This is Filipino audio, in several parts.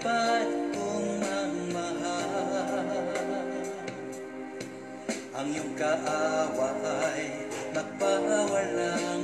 tapat kong magmahal Ang iyong kaawa ay magpawalang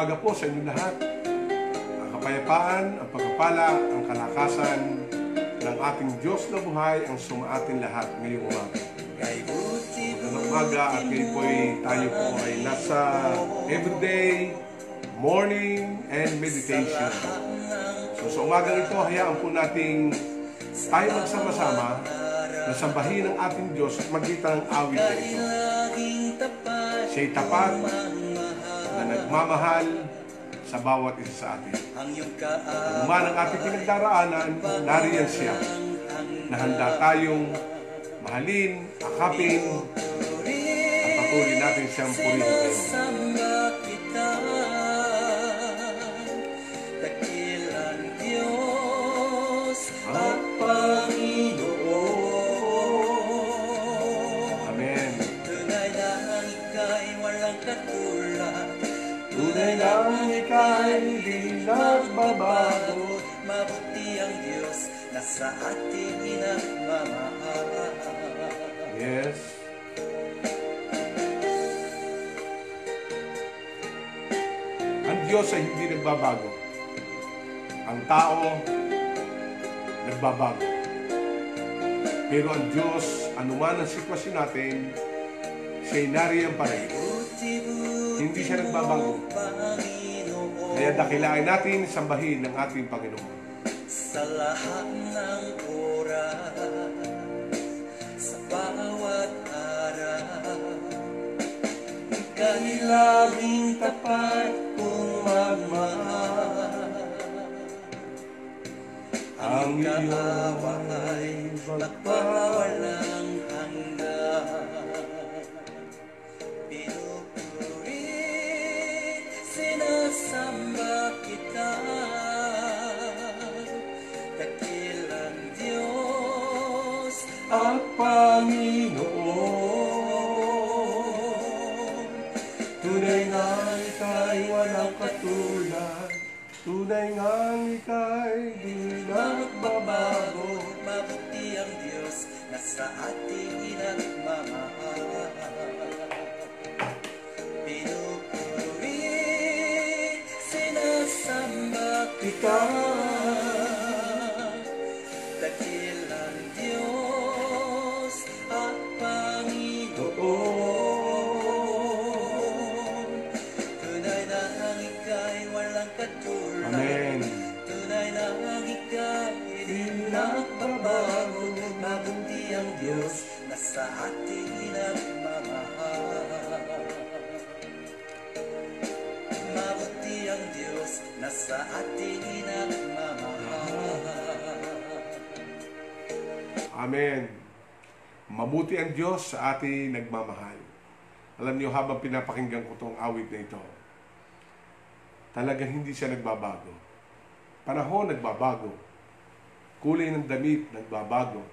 umaga po sa inyong lahat. Ang kapayapaan, ang pagpapala, ang kalakasan ng ating Diyos na buhay ang sumaatin lahat ngayong umaga. Magandang umaga at ngayon po ay tayo po ay nasa everyday morning and meditation. So sa umagang ito, hayaan po nating tayo magsama-sama na sambahin ang ating Diyos at magkita ng awit na ito. Siya'y tapat nagmamahal sa bawat isa sa atin. Duman ang ating pinagdaraanan, nariyan siya na handa tayong mahalin, akapin, at patuloy natin siyang purihin ngayon. Sa ating inagmamahal Yes. Ang Diyos ay hindi nagbabago. Ang tao, nagbabago. Pero ang Diyos, anuman ang sitwasyon natin, siya'y nariyan pa rin. Hindi siya nagbabago. Kaya dakilain natin, sambahin ng ating Panginoon. Sa lahat ng oras Sa bawat araw Ika'y laging tapat kong magmahal. Ang kaawa ay magpawalang hanggan Amen. Mabuti ang Diyos sa ating nagmamahal. Alam niyo, habang pinapakinggan ko tong awit na ito, talagang hindi siya nagbabago. Panahon nagbabago. Kulay ng damit nagbabago.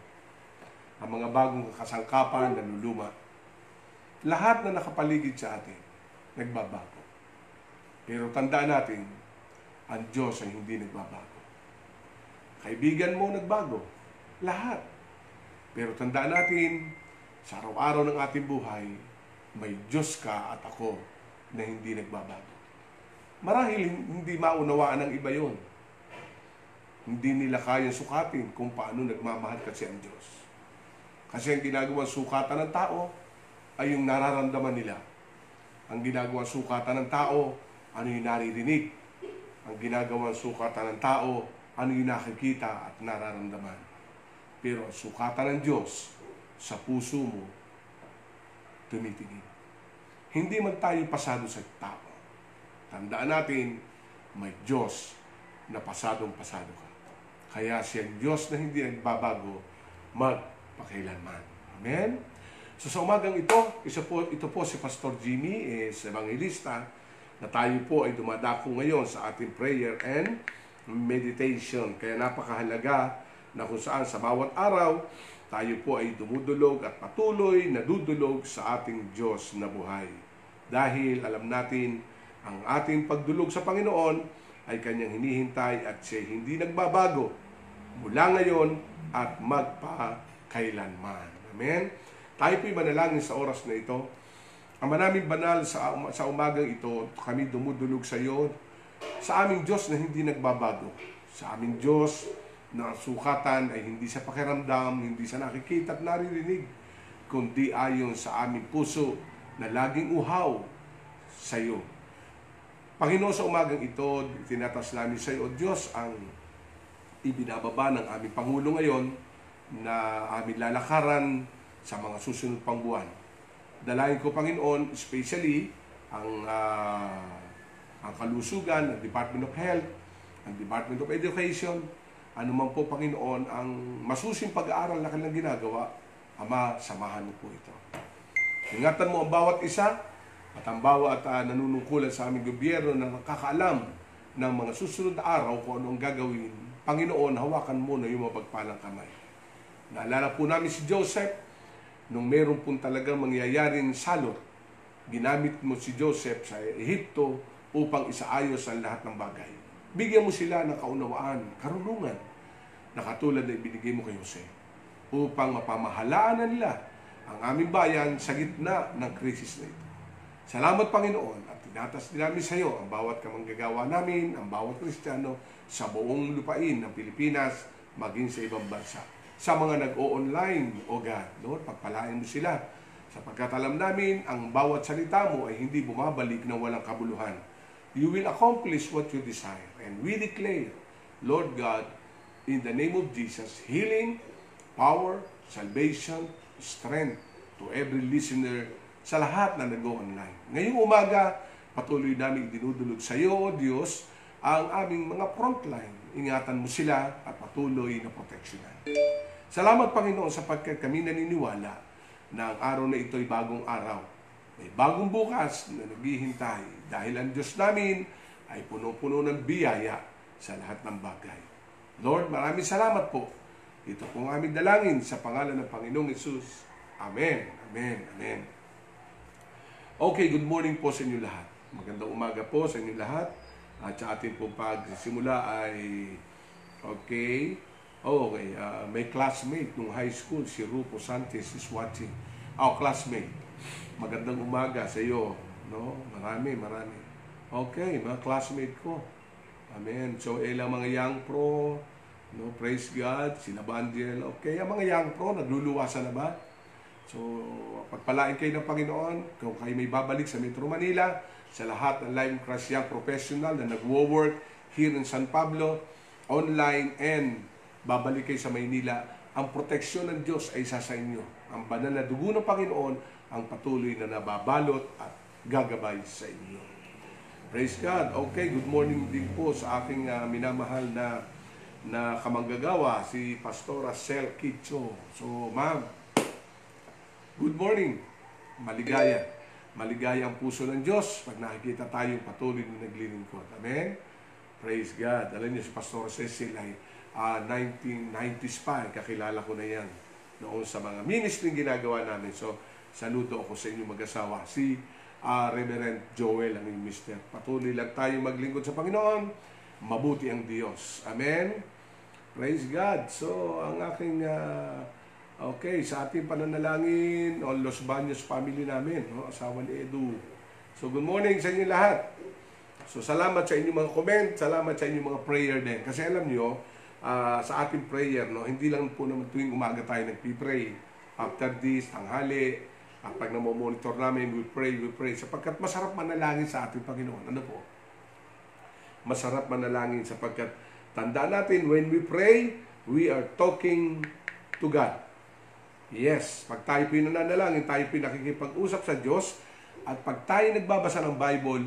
Ang mga bagong kasangkapan naluluma. Lahat na nakapaligid sa atin, nagbabago. Pero tandaan natin, ang Diyos ay hindi nagbabago. Kaibigan mo nagbago. Lahat. Pero tandaan natin, sa araw-araw ng ating buhay, may Diyos ka at ako na hindi nagbabago. Marahil hindi maunawaan ng iba yon. Hindi nila kayang sukatin kung paano nagmamahal kasi ang Diyos. Kasi ang ginagawang sukatan ng tao ay yung nararamdaman nila. Ang ginagawang sukatan ng tao, ano yung naririnig. Ang ginagawang sukatan ng tao, ano yung nakikita at nararamdaman. Pero ang sukatan ng Diyos sa puso mo, tumitingin. Hindi man tayo pasado sa tao. Tandaan natin, may Diyos na pasadong pasado ka. Kaya siyang Diyos na hindi nagbabago magpakailanman. Amen? So sa umagang ito, isa po, ito po si Pastor Jimmy, is evangelista, na tayo po ay dumadako ngayon sa ating prayer and meditation. Kaya napakahalaga na kung saan sa bawat araw, tayo po ay dumudulog at patuloy na dudulog sa ating Diyos na buhay. Dahil alam natin, ang ating pagdulog sa Panginoon ay kanyang hinihintay at siya hindi nagbabago mula ngayon at magpakailanman. Amen? Tayo po'y manalangin sa oras na ito. Ang manaming banal sa, sa umagang ito, kami dumudulog sa iyo, sa aming Diyos na hindi nagbabago. Sa aming Diyos na sukatan ay hindi sa pakiramdam, hindi sa nakikita at naririnig, kundi ayon sa aming puso na laging uhaw sa iyo. Panginoon, sa umagang ito, tinatas namin sa iyo, O Diyos, ang ibinababa ng aming Pangulo ngayon na aming lalakaran sa mga susunod pang buwan. Dalayan ko, Panginoon, especially ang, ah, ang kalusugan, ang Department of Health, ang Department of Education, ano man po, Panginoon, ang masusing pag-aaral na kanilang ginagawa, Ama, samahan mo po ito. Ingatan mo ang bawat isa at ang bawat uh, nanunungkulan sa aming gobyerno na nakakaalam ng mga susunod na araw kung anong gagawin. Panginoon, hawakan mo na yung mapagpalang kamay. Naalala po namin si Joseph, nung meron pong talagang mangyayaring salot, ginamit mo si Joseph sa Ehipto upang isaayos ang lahat ng bagay. Bigyan mo sila ng kaunawaan, karunungan, na katulad na ibinigay mo kay Jose, upang mapamahalaan na nila ang aming bayan sa gitna ng krisis na ito. Salamat Panginoon at tinatas din namin sa iyo ang bawat kamanggagawa namin, ang bawat Kristiyano sa buong lupain ng Pilipinas, maging sa ibang bansa. Sa mga nag-o-online, O God, Lord, pagpalain mo sila. Sapagkat alam namin, ang bawat salita mo ay hindi bumabalik ng walang kabuluhan. You will accomplish what you desire. And we declare, Lord God, in the name of Jesus, healing, power, salvation, strength to every listener sa lahat na nag-online. Ngayong umaga, patuloy namin dinudulog sa iyo, O Diyos, ang aming mga frontline. Ingatan mo sila at patuloy na proteksyonan. Salamat, Panginoon, sapagkat kami naniniwala na ang araw na ito ay bagong araw. May bagong bukas na naghihintay dahil ang Diyos namin ay puno-puno ng biyaya sa lahat ng bagay. Lord, maraming salamat po. Ito pong aming dalangin sa pangalan ng Panginoong Yesus. Amen. Amen. Amen. Okay, good morning po sa inyo lahat. Magandang umaga po sa inyo lahat. At sa ating pong pagsimula ay, okay, oh, okay, ah, may classmate nung high school, si Rupo Santos is watching. Oh, classmate. Magandang umaga sa iyo. No? Marami, marami. Okay, mga classmate ko. Amen. So, ilang mga young pro, no, praise God, sila Bandiel. Okay, ang mga young pro, nagluluwasan na ba? So, pagpalain kayo ng Panginoon, kung kayo may babalik sa Metro Manila, sa lahat ng Lime Crush Young Professional na nagwo-work here in San Pablo, online and babalik kayo sa Maynila, ang proteksyon ng Diyos ay isa sa inyo. Ang banal na dugo ng Panginoon ang patuloy na nababalot at gagabay sa inyo. Praise God. Okay, good morning din po sa aking uh, minamahal na na kamanggagawa, si Pastora Sel Kitcho. So, ma'am, good morning. Maligaya. Maligaya ang puso ng Diyos pag nakikita tayong patuloy na naglilingkod. Amen? Praise God. Alam niyo si Pastor Cecil ay uh, 1990s pa. Kakilala ko na yan noon sa mga ministry ginagawa namin. So, saludo ako sa inyo mag-asawa. Si uh, Reverend Joel, ang inyong mister. Patuloy lang tayo maglingkod sa Panginoon. Mabuti ang Diyos. Amen? Praise God. So, ang aking, uh, okay, sa ating pananalangin, all Los Baños family namin, no? asawa ni Edu. So, good morning sa inyo lahat. So, salamat sa inyong mga comment, salamat sa inyong mga prayer din. Kasi alam nyo, uh, sa ating prayer, no, hindi lang po naman tuwing umaga tayo nagpipray. After this, tanghali, at pag namomonitor namin, we pray, we pray. Sapagkat masarap manalangin sa ating Panginoon. Ano po? Masarap manalangin sapagkat tandaan natin, when we pray, we are talking to God. Yes, pag tayo pinananalangin, tayo pinakikipag-usap sa Diyos, at pag tayo nagbabasa ng Bible,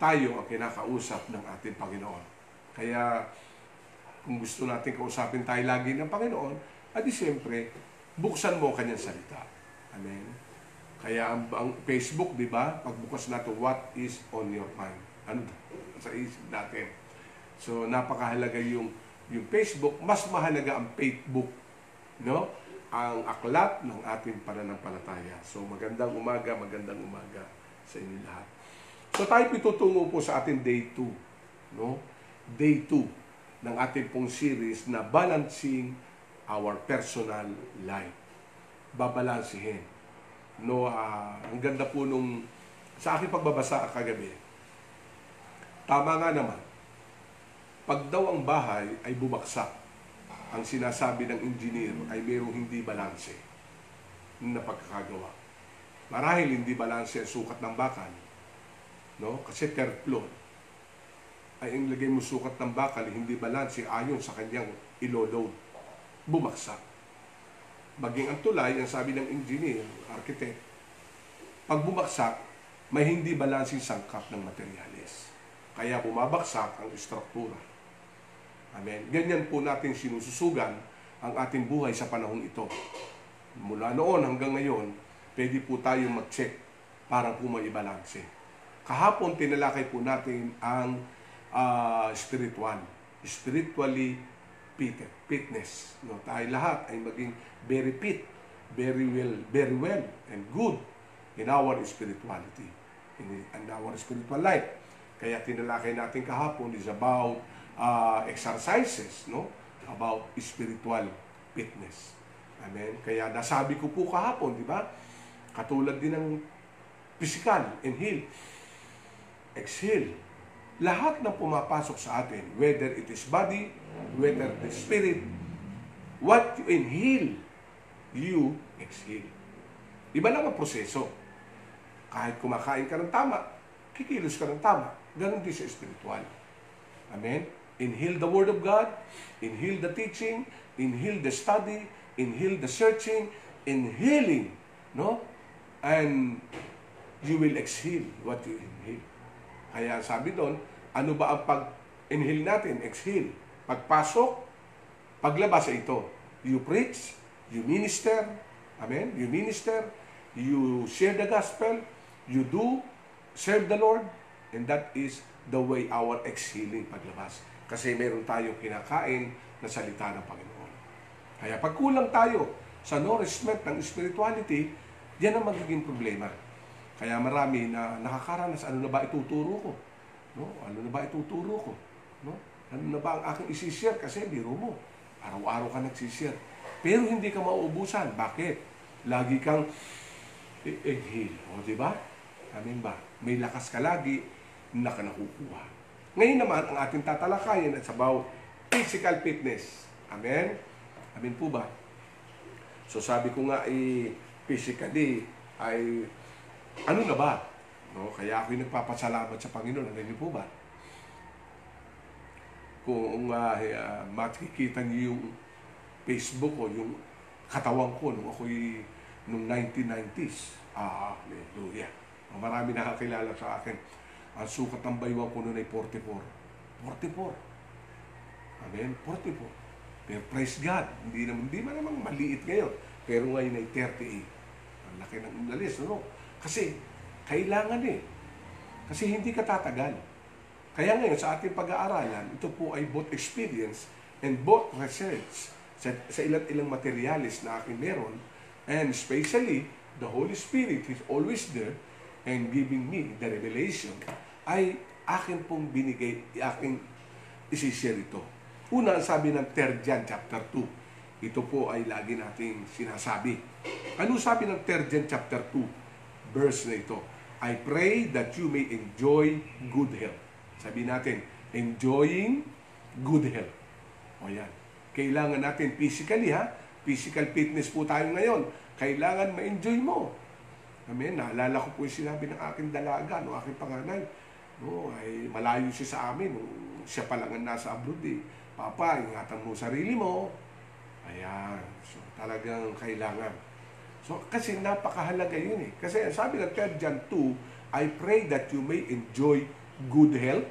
tayo ang kinakausap ng ating Panginoon. Kaya, kung gusto natin kausapin tayo lagi ng Panginoon, at siyempre, buksan mo kanyang salita. Amen. Kaya ang, ang Facebook, di ba? Pagbukas natin, what is on your mind? Ano sa isip natin? So, napakahalaga yung yung Facebook, mas mahalaga ang Facebook, no? Ang aklat ng ating pananampalataya. So, magandang umaga, magandang umaga sa inyo lahat. So, tayo pitutungo po sa ating day 2, no? Day 2 ng ating pong series na Balancing Our Personal Life babalansihin. No, uh, ang ganda po nung sa aking pagbabasa kagabi. Tama nga naman. Pag daw ang bahay ay bumagsak, ang sinasabi ng engineer ay mayroong hindi balanse na pagkakagawa. Marahil hindi balanse ang sukat ng bakal. No? Kasi floor. Ay ang lagay mo sukat ng bakal, hindi balanse ayon sa kanyang ilo-load. Bumagsak maging ang tulay, ang sabi ng engineer, architect, pag bumagsak, may hindi balansing sangkap ng materyales. Kaya bumabagsak ang istruktura. Amen. Ganyan po natin sinususugan ang ating buhay sa panahon ito. Mula noon hanggang ngayon, pwede po tayo mag-check para po maibalanse. Kahapon, tinalakay po natin ang uh, spiritual. Spiritually fit, fitness. No, tayo lahat ay maging very fit, very well, very well and good in our spirituality, in, in our spiritual life. Kaya tinalakay natin kahapon is about uh, exercises, no? About spiritual fitness. Amen. Kaya nasabi ko po kahapon, di ba? Katulad din ng physical, inhale, exhale. Lahat na pumapasok sa atin, whether it is body, whether the spirit, what you inhale, you exhale. Iba lang ang proseso. Kahit kumakain ka ng tama, kikilos ka ng tama. Ganon din sa spiritual. Amen? Inhale the Word of God, inhale the teaching, inhale the study, inhale the searching, inhaling, no? And you will exhale what you inhale. Kaya sabi doon, ano ba ang pag-inhale natin? Exhale. Pagpasok, paglabas ito. You preach, you minister, amen, you minister, you share the gospel, you do serve the Lord, and that is the way our exhaling paglabas. Kasi meron tayong kinakain na salita ng Panginoon. Kaya pag kulang tayo sa nourishment ng spirituality, yan ang magiging problema. Kaya marami na nakakaranas, ano na ba ituturo ko? No? Ano na ba ituturo ko? No? Ano na ba ang aking isishare? Kasi biro mo. Araw-araw ka nagsishare. Pero hindi ka mauubusan. Bakit? Lagi kang i-inhale. O, di ba? Amin ba? May lakas ka lagi na ka nakukuha. Ngayon naman, ang ating tatalakayin at about physical fitness. Amen? Amen po ba? So sabi ko nga, eh, physically, ay ano na ba? No? Kaya ako'y nagpapasalamat sa Panginoon. Alam niyo po ba? Kung uh, uh, makikita niyo yung Facebook o yung katawan ko nung ako'y nung 1990s. Ah, hallelujah. Marami nakakilala sa akin. Ang sukat ng baywang ko noon ay 44. 44. Amen? 44. Pero praise God, hindi naman, hindi man namang maliit ngayon. Pero ngayon ay 38. Ang laki ng inalis, no? Kasi, kailangan eh. Kasi hindi ka tatagal. Kaya ngayon, sa ating pag-aaralan, ito po ay both experience and both research sa, sa ilang ilang materialis na aking meron. And especially, the Holy Spirit is always there and giving me the revelation ay akin pong binigay, aking isishare ito. Una, ang sabi ng 3 John chapter 2. Ito po ay lagi nating sinasabi. Ano sabi ng 3 John chapter 2? Verse na ito. I pray that you may enjoy good health. Sabi natin, enjoying good health. O yan. Kailangan natin physically ha. Physical fitness po tayo ngayon. Kailangan ma-enjoy mo. Amen. Naalala ko po yung sinabi ng aking dalaga, no, aking panganay. No, ay malayo siya sa amin. Siya pa lang ang nasa abroad eh. Papa, ingatan mo sarili mo. Ayan. So, talagang kailangan. So, kasi napakahalaga yun eh. Kasi sabi ng 3 John 2, I pray that you may enjoy good health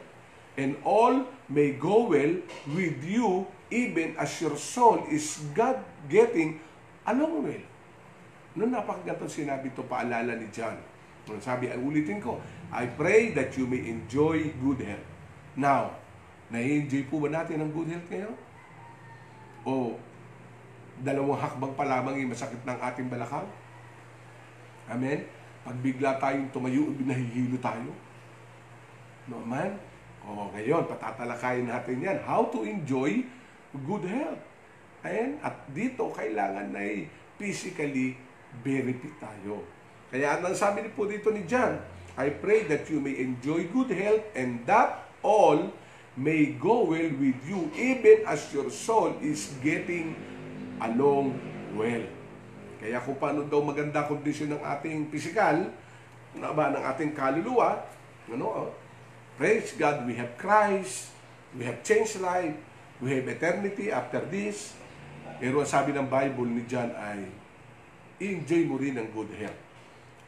and all may go well with you even as your soul is God getting along well. Noon napakaganda sinabi to paalala ni John. Noon sabi, ay ulitin ko, I pray that you may enjoy good health. Now, nai-enjoy po ba natin ang good health ngayon? O dalawang hakbang pa lamang yung masakit ng ating balakang? Amen? Pag bigla tayong tumayo, nahihilo tayo. No man? O ngayon, patatalakayin natin yan. How to enjoy good health. Ayan? At dito, kailangan na physically benefit tayo. Kaya ang sabi po dito ni John, I pray that you may enjoy good health and that all may go well with you even as your soul is getting along well. Kaya kung paano daw maganda kondisyon ng ating pisikal, na ba, ng ating kaluluwa, ano, praise God, we have Christ, we have changed life, we have eternity after this. Pero ang sabi ng Bible ni John ay, enjoy mo rin ang good health.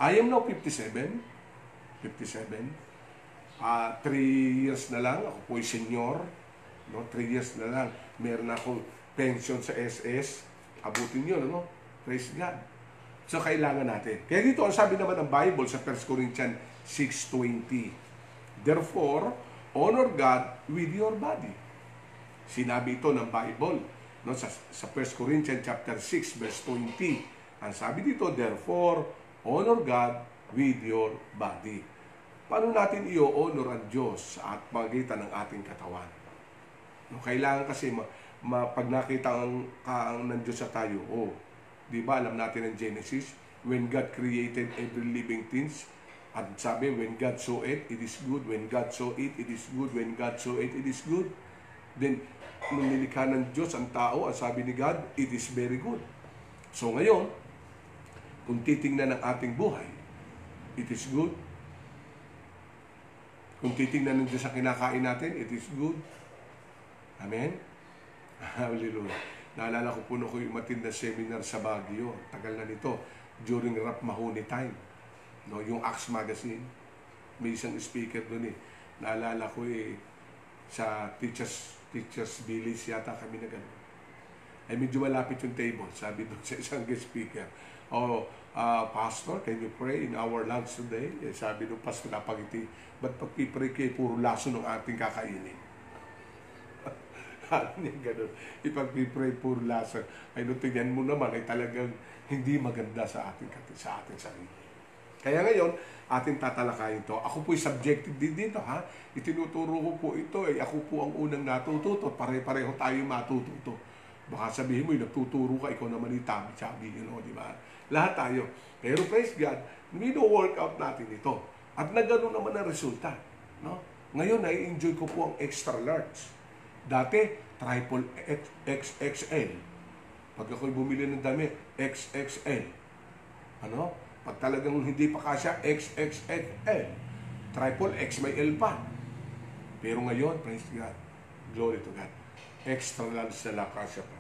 I am now 57. 57. Uh, 3 years na lang. Ako po ay senior. No? 3 years na lang. Meron akong pension sa SS. Abutin yun, ano? Praise God. So, kailangan natin. Kaya dito, ang sabi naman ng Bible sa 1 Corinthians 6.20. Therefore, honor God with your body. Sinabi ito ng Bible no, sa, sa 1 Corinthians chapter 6, verse 20. Ang sabi dito, therefore, honor God with your body. Paano natin i-honor ang Diyos at magitan ng ating katawan? No, kailangan kasi ma, ma, pag nakita ang, ang ng Diyos sa tayo, oh, di ba alam natin ang Genesis, when God created every living things, at sabi, when God saw it, it is good. When God saw it, it is good. When God saw it, it is good. Then, nung nilikha ng Diyos ang tao, ang sabi ni God, it is very good. So ngayon, kung titingnan ng ating buhay, it is good. Kung titingnan ng Diyos sa kinakain natin, it is good. Amen? Hallelujah. Naalala ko po nung ko yung matinda seminar sa Baguio. Tagal na nito. During Rap Mahoney time. No, yung Axe Magazine. May isang speaker doon eh. Naalala ko eh, sa teachers teachers village yata kami na gano'n. Ay medyo malapit yung table. Sabi doon sa isang guest speaker, Oh, uh, Pastor, can you pray in our lunch today? Eh, sabi nung Pastor, napagiti, ba't pagpipray kayo, puro laso ng ating kakainin? ano yung ganun? Ipagpipray, puro laso. Ay, no, tingnan mo naman, ay talagang hindi maganda sa ating, sa ating sarili. Kaya ngayon, ating tatalakayin to. Ako po'y subjective din dito, ha? Itinuturo ko po ito, eh. Ako po ang unang natututo. Pare-pareho tayo matututo. Baka sabihin mo, nagtuturo ka, ikaw naman yung tabi-tabi, you know, di ba? Lahat tayo. Pero praise God, work out natin ito. At nagano naman ang resulta. No? Ngayon, nai-enjoy ko po ang extra large. Dati, triple XXL. Pag ako'y bumili ng damit, XXL. Ano? Pag talagang hindi pa kasya, XXXL. Triple X may L pa. Pero ngayon, praise God. Glory to God. Extra large na lang kasya pa.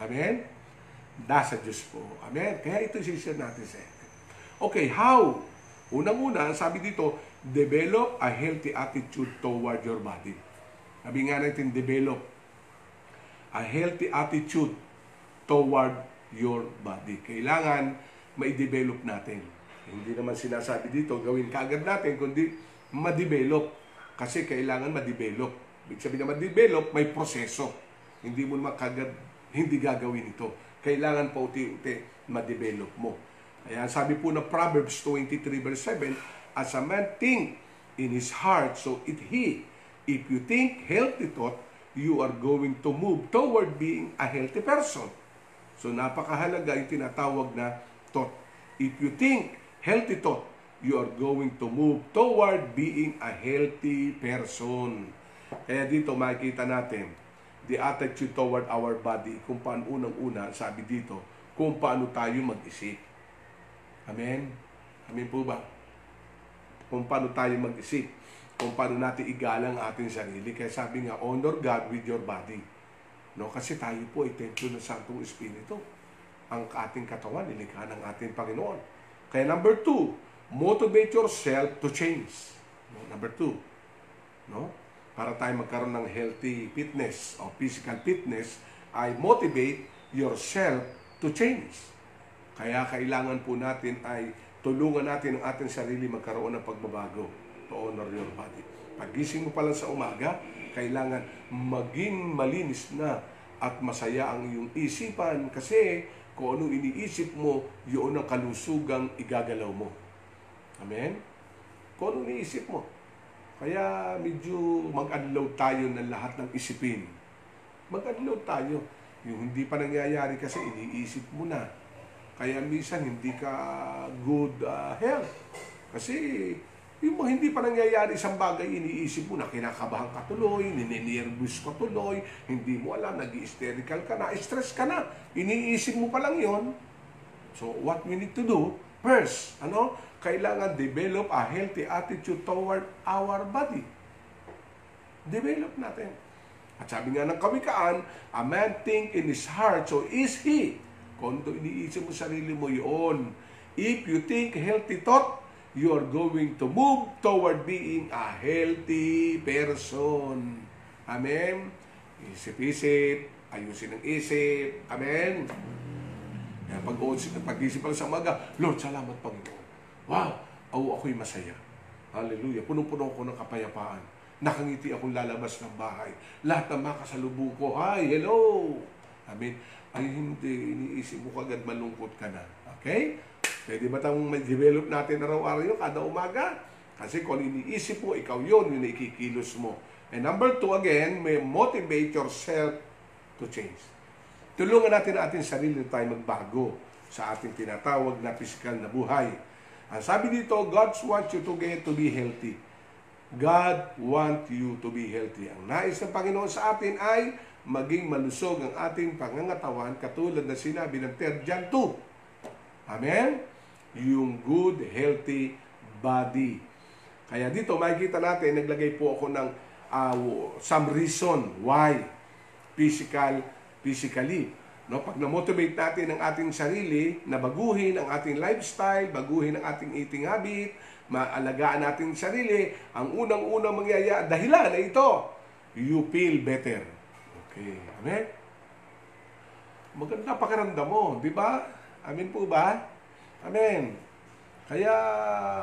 Amen? Nasa Diyos po. Amen? Kaya ito sisir natin sa Okay, how? Unang-una, sabi dito, develop a healthy attitude toward your body. Sabi nga natin, develop a healthy attitude toward your body. Kailangan ma-develop natin. Hindi naman sinasabi dito, gawin kaagad natin, kundi ma-develop. Kasi kailangan ma-develop. Ibig sabihin na ma-develop, may proseso. Hindi mo naman kagad, hindi gagawin ito. Kailangan pa uti-uti ma-develop mo. Kaya sabi po na Proverbs 23 verse 7, As a man think in his heart, so it he. If you think healthy thought, you are going to move toward being a healthy person. So napakahalaga yung tinatawag na thought. If you think healthy thought, you are going to move toward being a healthy person. Kaya dito makikita natin the attitude toward our body, kung paano unang-una, sabi dito, kung paano tayo mag-isip. Amen? Amen po ba? Kung paano tayo mag-isip kung paano natin igalang ating sarili. Kaya sabi nga, honor God with your body. No? Kasi tayo po ay templo ng Santong Espiritu. Ang ating katawan, nilikha ng ating Panginoon. Kaya number two, motivate yourself to change. No? Number two, no? Para tayo magkaroon ng healthy fitness o physical fitness, ay motivate yourself to change. Kaya kailangan po natin ay tulungan natin ang ating sarili magkaroon ng pagbabago to honor your body. Pagising mo pa lang sa umaga, kailangan maging malinis na at masaya ang iyong isipan kasi kung anong iniisip mo, yun ang kalusugang igagalaw mo. Amen? Kung anong iniisip mo. Kaya medyo mag-unload tayo ng lahat ng isipin. Mag-unload tayo. Yung hindi pa nangyayari kasi iniisip mo na. Kaya minsan hindi ka good uh, health. Kasi yung mga hindi pa nangyayari isang bagay, iniisip mo na kinakabahan ka tuloy, nininervous ka tuloy, hindi mo alam, nag hysterical ka na, stress ka na. Iniisip mo pa lang yon. So, what we need to do, first, ano? Kailangan develop a healthy attitude toward our body. Develop natin. At sabi nga ng kawikaan, a man think in his heart, so is he. Kung iniisip mo sarili mo yun, if you think healthy thought, you are going to move toward being a healthy person. Amen? Isip-isip, ayusin ang isip. Amen? Kaya pag pag-isip lang sa umaga, Lord, salamat Panginoon. Wow! Oh, ako'y masaya. Hallelujah. Punong-puno ko ng kapayapaan. Nakangiti akong lalabas ng bahay. Lahat ng makasalubong ko, hi, hello! Amen. Ay hindi, iniisip mo kagad malungkot ka na. Okay? Pwede ba tayong develop natin araw-araw yun, kada umaga? Kasi kung iniisip mo, ikaw yun, yun ikikilos mo. And number two, again, may motivate yourself to change. Tulungan natin ang ating sarili na tayo magbago sa ating tinatawag na physical na buhay. Ang sabi dito, God wants you to get to be healthy. God want you to be healthy. Ang nais ng Panginoon sa atin ay maging malusog ang ating pangangatawan katulad na sinabi ng 3 John 2. Amen? yung good, healthy body. Kaya dito makikita natin, naglagay po ako ng uh, some reason why physical, physically. No, pag na-motivate natin ang ating sarili na baguhin ang ating lifestyle, baguhin ang ating eating habit, maalagaan natin sarili, ang unang-unang mangyayari, dahilan na ito, you feel better. Okay, amen? Maganda pakiramdam mo, di ba? Amen po ba? Amen. Kaya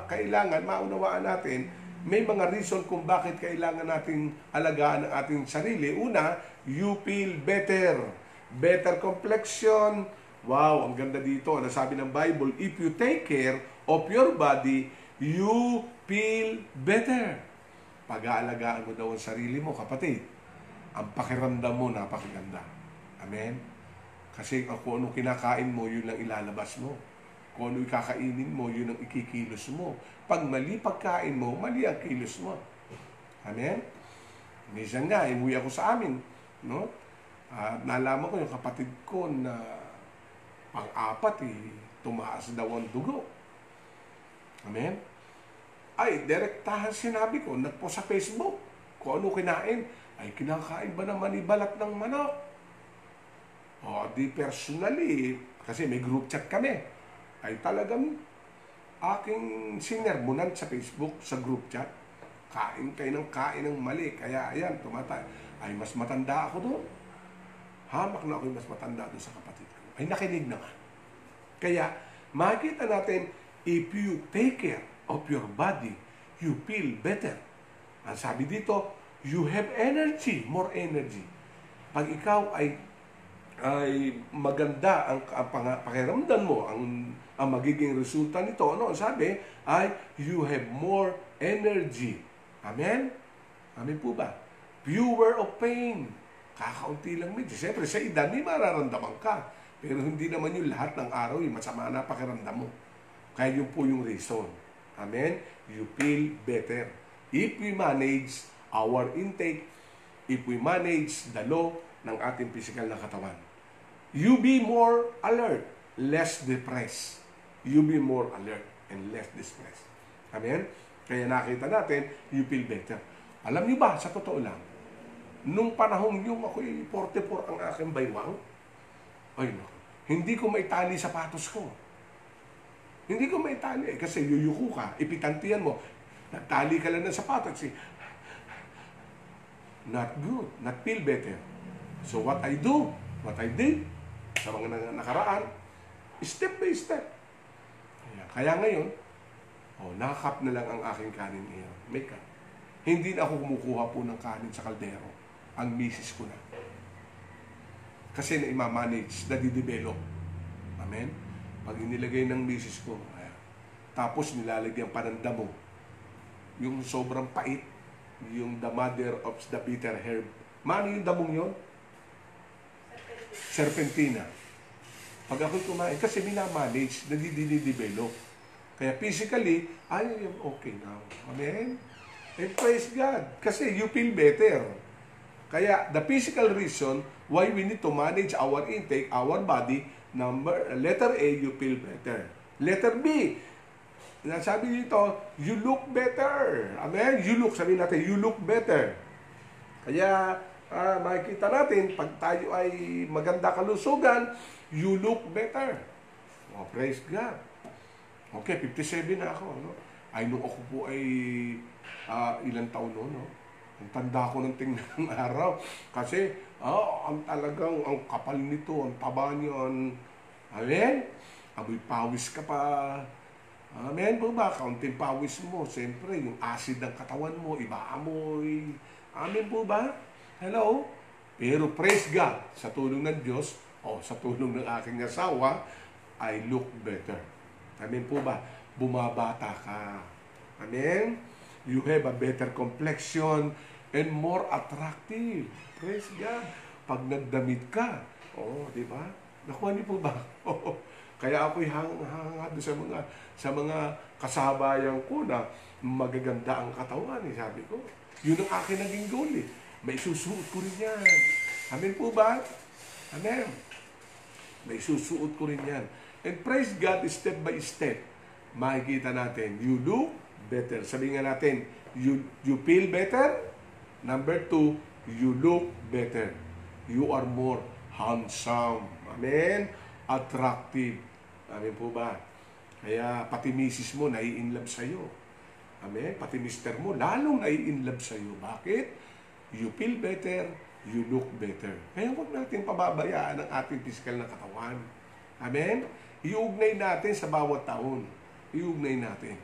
kailangan maunawaan natin may mga reason kung bakit kailangan nating alagaan ang ating sarili. Una, you feel better. Better complexion, Wow, ang ganda dito. Ano sabi ng Bible? If you take care of your body, you feel better. Pag-aalagaan mo daw ang sarili mo, kapatid. Ang pakiramdam mo, napakaganda. Amen? Kasi kung ano kinakain mo, yun lang ilalabas mo. Kung ano ikakainin mo, yun ang ikikilos mo. Pag mali pagkain mo, mali ang kilos mo. Amen? Minsan nga, imuwi ako sa amin. No? At nalaman ko yung kapatid ko na pang-apat eh, tumaas daw ang dugo. Amen? Ay, direktahan sinabi ko, nagpo sa Facebook, kung ano kinain, ay kinakain ba naman ibalat ng manok? O, di personally, kasi may group chat kami, ay talagang aking sinermonan sa Facebook, sa group chat, kain kayo ng kain ng mali, kaya ayan, tumatay. Ay, mas matanda ako doon. Hamak na ako yung mas matanda doon sa kapatid ko. Ay, nakinig naman. Kaya, makikita natin, if you take care of your body, you feel better. Ang sabi dito, you have energy, more energy. Pag ikaw ay ay maganda ang, ang pakiramdam mo, ang, ang magiging resulta nito, ano, sabi, ay you have more energy. Amen? Amen po ba? Fewer of pain. Kakaunti lang medyo. Siyempre, sa edad, may mararamdaman ka. Pero hindi naman yung lahat ng araw, yung masama na pakiramdam mo. Kaya yun po yung reason. Amen? You feel better. If we manage our intake, if we manage the law ng ating physical na katawan, you be more alert, less depressed. You be more alert and less depressed. Amen? Kaya nakita natin, you feel better. Alam niyo ba, sa totoo lang, nung panahong yung ako'y 44 ang aking baywang, ay naku, hindi ko maitali sapatos ko. Hindi ko maitali eh, kasi yuyuko ka, ipitantiyan mo, nagtali ka lang ng sapatos. Eh. Not good, not feel better. So what I do, what I did, sa mga na- nakaraan, step by step. Kaya, kaya ngayon, oh, nakakap na lang ang aking kanin ngayon. May cup. Hindi na ako kumukuha po ng kanin sa kaldero. Ang misis ko na. Kasi na ima-manage, na didevelop. Amen? Pag inilagay ng misis ko, ayan, tapos nilalagyan pa ng damo, yung sobrang pait, yung the mother of the bitter herb. Mano yung damong yon? Serpentina. Pag ako'y kumain, kasi minamanage, nadidinidevelop. Kaya physically, ay, okay now. Amen? And praise God. Kasi you feel better. Kaya the physical reason why we need to manage our intake, our body, number, letter A, you feel better. Letter B, sabi dito, you look better. Amen? You look, sabi natin, you look better. Kaya, ah, makikita natin, pag tayo ay maganda kalusugan, you look better. Oh, praise God. Okay, 57 na ako. No? Ay, nung ako po ay ah, ilang taon noon, no? Ang tanda ko ng tingnan ng araw. Kasi, ah, ang talagang, ang kapal nito, ang taba niyon. Amen? Aboy pawis ka pa. Amen po ba? Kaunting pawis mo. Siyempre, yung acid ng katawan mo, iba amoy. Amen po ba? Hello? Pero praise God, sa tulong ng Diyos, o sa tulong ng aking asawa, I look better. Amen po ba? Bumabata ka. Amen? You have a better complexion and more attractive. Praise God. Pag nagdamit ka, oh, di ba? Nakuha niyo po ba? Kaya ako'y hangad sa mga sa mga kasabayan ko na magaganda ang katawan, eh, sabi ko. Yun ang akin naging goal eh. May susuot ko rin yan. Amen po ba? Amen. May susuot ko rin yan. And praise God, step by step, makikita natin, you look better. Sabihin nga natin, you, you feel better. Number two, you look better. You are more handsome. Amen? Attractive. Amen po ba? Kaya pati misis mo nai-inlove sa'yo. Amen? Pati mister mo lalong nai-inlove sa'yo. Bakit? You feel better, you look better. Kaya huwag natin pababayaan ang ating physical na katawan. Amen? Iugnay natin sa bawat taon. Iugnay natin.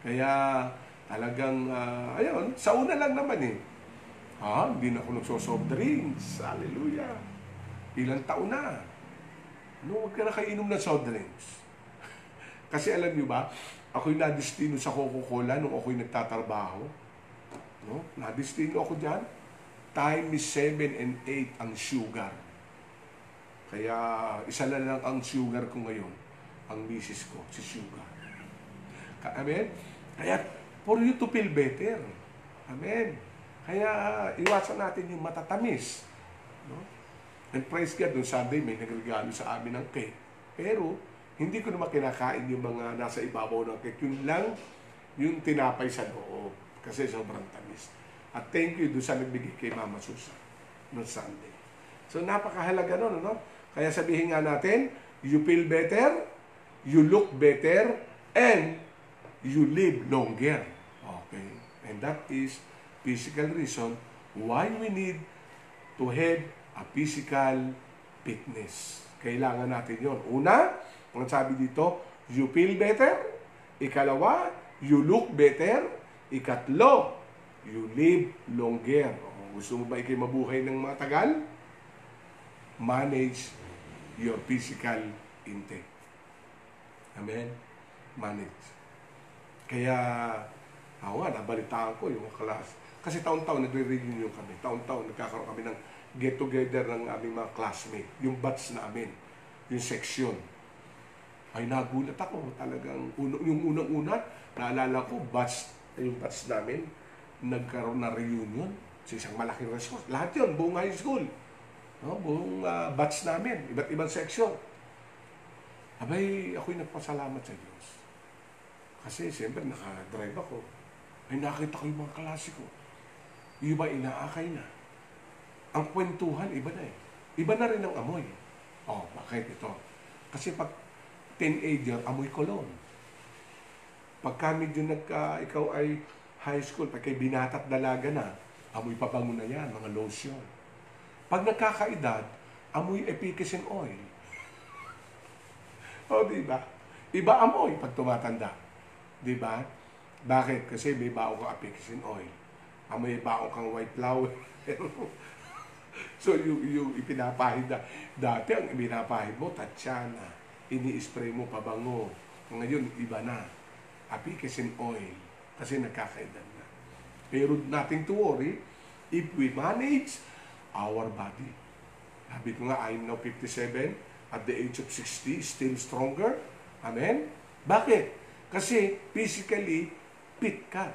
Kaya talagang, ah, ayun, sa una lang naman eh. Ha? Hindi na ako nagsosoft drinks. Hallelujah. Ilang taon na. No, huwag ka na kainom ng soft drinks. Kasi alam niyo ba, ako'y nadistino sa Coca-Cola nung ako'y nagtatrabaho. No? Nadistino ako dyan. Time is 7 and 8 ang sugar. Kaya isa na lang ang sugar ko ngayon. Ang misis ko, si sugar. Amen? Kaya for you to feel better. Amen? Kaya iwasan natin yung matatamis. No? And praise God, noong Sunday may nagregalo sa amin ng cake. Pero, hindi ko naman kinakain yung mga nasa ibabaw ng cake. Yun lang, yung tinapay sa loob. Kasi sobrang tamis. At thank you doon sa nagbigay kay Mama Susan noong Sunday. So, napakahalaga nun, ano? Kaya sabihin nga natin, you feel better, you look better, and you live longer. Okay? And that is physical reason why we need to have a physical fitness. Kailangan natin yon. Una, ang sabi dito, you feel better. Ikalawa, you look better. Ikatlo, you live longer. O, gusto mo ba ikay mabuhay ng matagal? Manage your physical intake. Amen? Manage. Kaya, ako nga, nabalitaan ko yung class. Kasi taon-taon nagre-reunion kami. Taon-taon nagkakaroon kami ng get-together ng aming mga classmate. Yung batch namin. Yung section. Ay, nagulat ako. Talagang, uno, yung unang-una, naalala ko, batch, yung batch namin, nagkaroon na reunion sa isang malaking resort. Lahat yun, buong high school. No, buong uh, batch namin, iba't ibang section. Abay, ako'y nagpasalamat sa Diyos. Kasi siyempre nakadrive ako. Ay nakita ko yung mga klase ko. Yung iba inaakay na. Ang kwentuhan, iba na eh. Iba na rin ang amoy. Oh, bakit ito? Kasi pag teenager, amoy kolon. Pagka medyo nagka, ikaw ay high school, pagka binatat dalaga na, amoy pabango na yan, mga lotion. Pag nagkakaedad, amoy epicacine oil. o, di ba? Iba amoy pag tumatanda. Di ba? Bakit? Kasi may bao kang epicacine oil. Amoy bao kang white flower. so, yung, yung ipinapahid na. Dati, ang ipinapahid mo, tatsana. Ini-spray mo pabango. Ngayon, iba na. Epicacine oil. Kasi nagkakaedad na. Pero nothing to worry. If we manage our body. Sabi ko nga, I'm now 57, at the age of 60, still stronger. Amen? Bakit? Kasi physically, fit ka.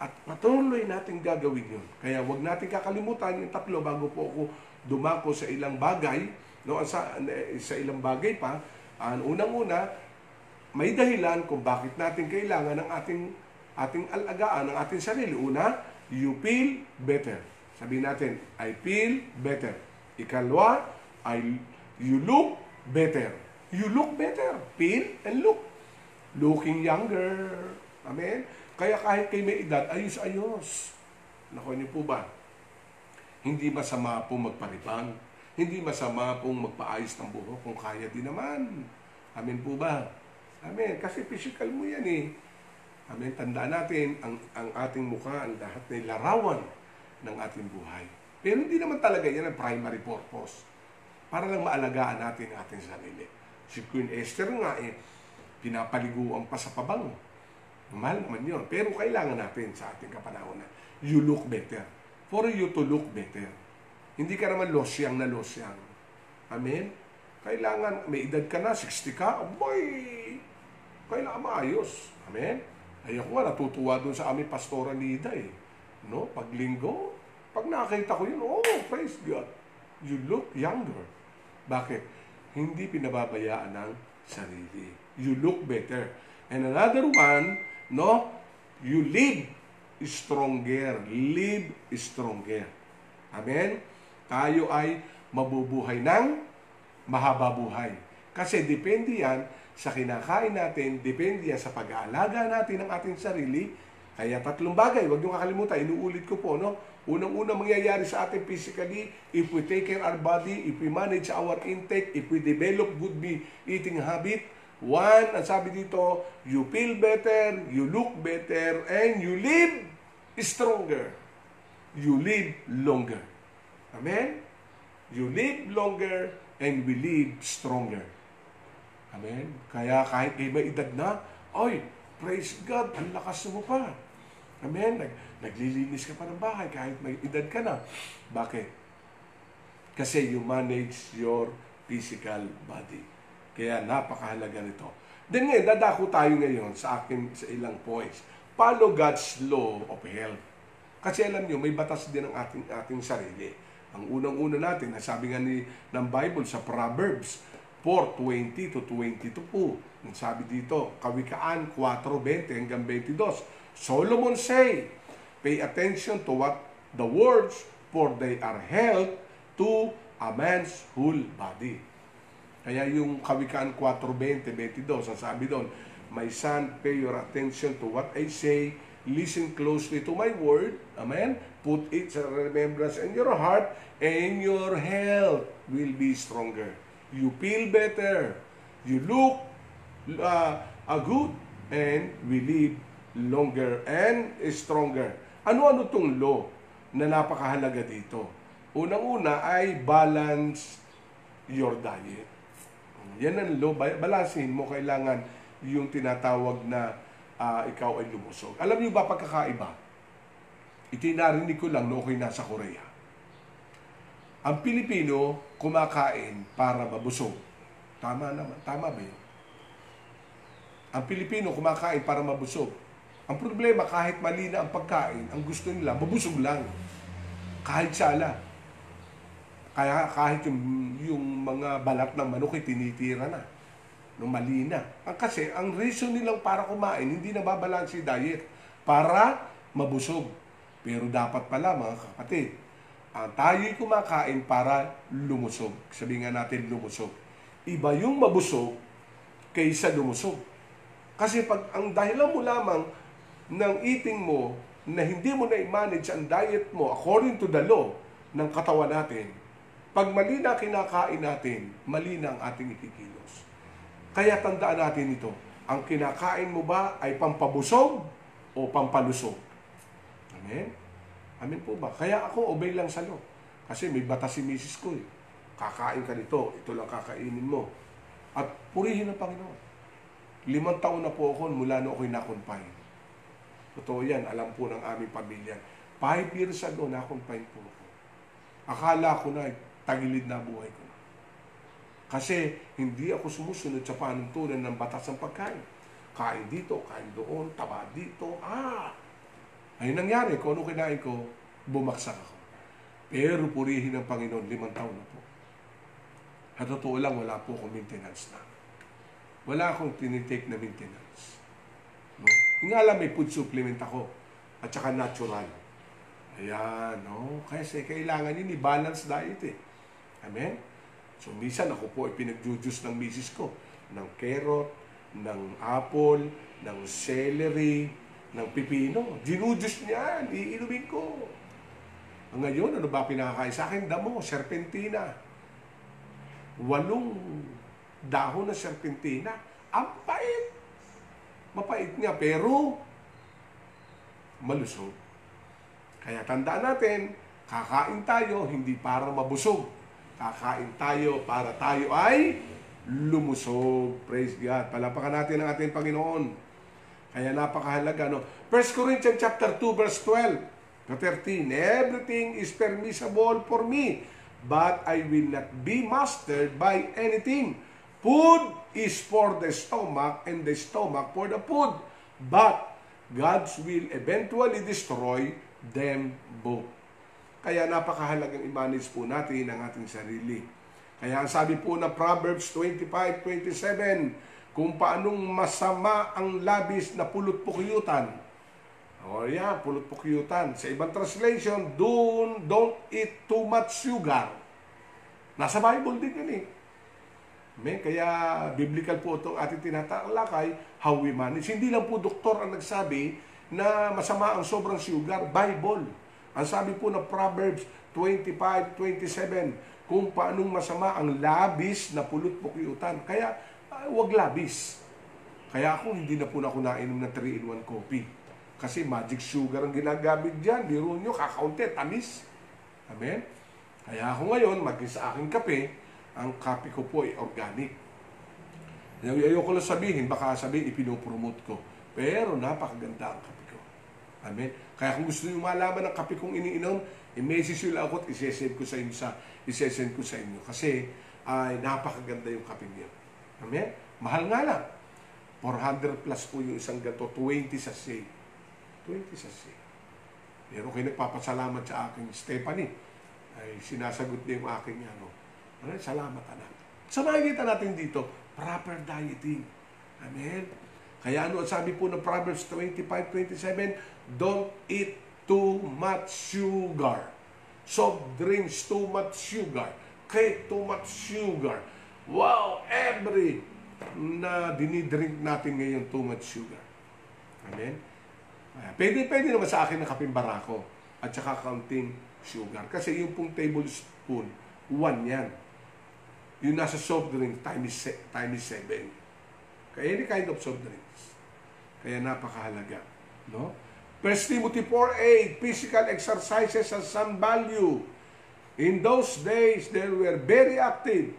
At patuloy natin gagawin yun. Kaya wag natin kakalimutan yung tatlo bago po ako dumako sa ilang bagay. No, sa, sa ilang bagay pa, ang unang-una, may dahilan kung bakit natin kailangan ng ating ating alagaan ng ating sarili. Una, you feel better. Sabihin natin, I feel better. Ikalwa, I, you look better. You look better. Feel and look. Looking younger. Amen? Kaya kahit kay may edad, ayos-ayos. Naku niyo po ba? Hindi masama pong magparibang. Hindi masama pong magpaayos ng buhok kung kaya din naman. Amen po ba? Amen. Kasi physical mo yan eh. Amen. Tandaan natin, ang, ang ating mukha, ang lahat na larawan ng ating buhay. Pero hindi naman talaga yan ang primary purpose. Para lang maalagaan natin ang ating sarili. Si Queen Esther nga eh, pinapaliguan pa sa pabango. Mahal naman yun. Pero kailangan natin sa ating kapanahonan, you look better. For you to look better. Hindi ka naman losyang na losyang. Amen? Kailangan, may edad ka na, 60 ka, boy, kailangan maayos. Amen? Ay ako nga, natutuwa dun sa aming pastora Nida eh. No? Pag linggo, pag nakita ko yun, oh, praise God. You look younger. Bakit? Hindi pinababayaan ng sarili. You look better. And another one, no? You live stronger. Live stronger. Amen? Tayo ay mabubuhay ng mahaba buhay. Kasi depende yan sa kinakain natin, depende yan sa pag-aalaga natin ng ating sarili. Kaya tatlong bagay, huwag niyong kakalimutan, inuulit ko po, no? Unang-unang mangyayari sa atin physically, if we take care our body, if we manage our intake, if we develop good be eating habit, one, ang sabi dito, you feel better, you look better, and you live stronger. You live longer. Amen? You live longer and we live stronger. Amen? Kaya kahit may edad na, oy, praise God, ang lakas mo pa. Amen? Nag, naglilinis ka pa ng bahay kahit may edad ka na. Bakit? Kasi you manage your physical body. Kaya napakahalaga nito. Then ngayon, dadako tayo ngayon sa akin sa ilang points. Follow God's law of health. Kasi alam nyo, may batas din ang ating, ating sarili. Ang unang-una natin, nasabi nga ni, ng Bible sa Proverbs 4.20 to 22 po. Ang sabi dito, Kawikaan 4.20 hanggang 22. Solomon say, Pay attention to what the words, for they are health to a man's whole body. Kaya yung Kawikaan 4.20, 22, ang sabi doon, My son, pay your attention to what I say, listen closely to my word, amen, put it sa remembrance in your heart, and your health will be stronger. You feel better, you look uh, uh, good, and we live longer and stronger. Ano-ano tong law na napakahalaga dito? Unang-una ay balance your diet. Yan ang law. Balansin mo kailangan yung tinatawag na uh, ikaw ay lumusog. Alam niyo ba pagkakaiba? Itinarinig ko lang no ako'y nasa Korea. Ang Pilipino kumakain para mabusog. Tama naman. Tama ba yun? Ang Pilipino kumakain para mabusog. Ang problema, kahit mali na ang pagkain, ang gusto nila, mabusog lang. Kahit sala. Kaya kahit yung, yung mga balat ng manok ay tinitira na no mali na. Ang kasi, ang reason nilang para kumain, hindi na babalansi diet para mabusog. Pero dapat pala mga kapatid, ang tayo'y kumakain para lumusog. Sabihin nga natin lumusog. Iba yung mabusog kaysa lumusog. Kasi pag ang dahilan mo lamang ng eating mo na hindi mo na i-manage ang diet mo according to the law ng katawan natin, pag mali na kinakain natin, mali na ang ating ikikilos. Kaya tandaan natin ito. Ang kinakain mo ba ay pampabusog o pampalusog? Amen? Amen po ba? Kaya ako, obey lang sa law. Kasi may batas si misis ko eh. Kakain ka nito, ito lang kakainin mo. At purihin ang Panginoon. Limang taon na po ako mula na ako'y nakonfine. Totoo yan, alam po ng aming pamilya. Five years ago, nakonfine po ako. Akala ko na, tagilid na buhay ko. Kasi hindi ako sumusunod sa panuntunan ng batas ng pagkain. Kain dito, kain doon, taba dito. Ah! Ayun nangyari. Kung ano kinain ko, bumaksak ako. Pero purihin ng Panginoon, limang taon na po. At totoo lang, wala po akong maintenance na. Wala akong tinitake na maintenance. No? Yung alam, may food supplement ako. At saka natural. Ayan, no? Kasi kailangan yun, i-balance diet eh. Amen? So, minsan ako po ay pinagjujus ng misis ko ng carrot, ng apple, ng celery, ng pipino. Ginujus niya, iinumin ko. Ngayon, ano ba pinakakain sa akin? Damo, serpentina. Walong dahon na serpentina. Ang pait. Mapait niya, pero malusog. Kaya tandaan natin, kakain tayo hindi para mabusog Kakain tayo para tayo ay lumusog. Praise God. Palapakan natin ang ating Panginoon. Kaya napakahalaga, no? 1 Corinthians chapter 2, verse 12 to 13. Everything is permissible for me, but I will not be mastered by anything. Food is for the stomach, and the stomach for the food. But God's will eventually destroy them both. Kaya napakahalagang i-manage po natin ang ating sarili. Kaya ang sabi po na Proverbs 25:27, kung paanong masama ang labis na pulot pukyutan. O yan, pulot pukyutan. Sa ibang translation, don't, don't eat too much sugar. Nasa Bible din yun eh. May, kaya biblical po itong ating tinatalakay, how we manage. Hindi lang po doktor ang nagsabi na masama ang sobrang sugar, Bible. Ang sabi po ng Proverbs 25:27, kung paanong masama ang labis na pulot pukyutan. Kaya, uh, wag labis. Kaya ako, hindi na po na ako nainom ng 3-in-1 coffee. Kasi magic sugar ang ginagamit dyan. Biro nyo, kakaunti, tamis. Amen? Kaya ako ngayon, maging sa aking kape, ang kape ko po ay organic. Ayoko lang sabihin, baka sabihin ipinopromote ko. Pero napakaganda ang kape ko. Amen. Kaya kung gusto niyo malaman ang kape kong iniinom, i-message nyo lang ako at isesend ko sa inyo sa isesend ko sa inyo. Kasi ay napakaganda yung kape niyo. Amen. Mahal nga lang. 400 plus po yung isang gato, 20 sa say. 20 sa say. Pero kayo nagpapasalamat sa akin, Stephanie, ay sinasagot niya yung aking ano. Ano, salamat anak. Sa makikita natin dito, proper dieting. Amen. Kaya ano sabi po ng Proverbs 25:27, don't eat too much sugar. Soft drinks too much sugar. Cake too much sugar. Wow, every na dinidrink natin ngayon too much sugar. Amen? Pwede, pwede naman sa akin na kaping barako at saka counting sugar. Kasi yung pong tablespoon, one yan. Yung nasa soft drink, time is, time is seven. Kaya any kind of soft drinks. Kaya napakahalaga. No? 1 Timothy 4.8, physical exercises has some value. In those days, they were very active.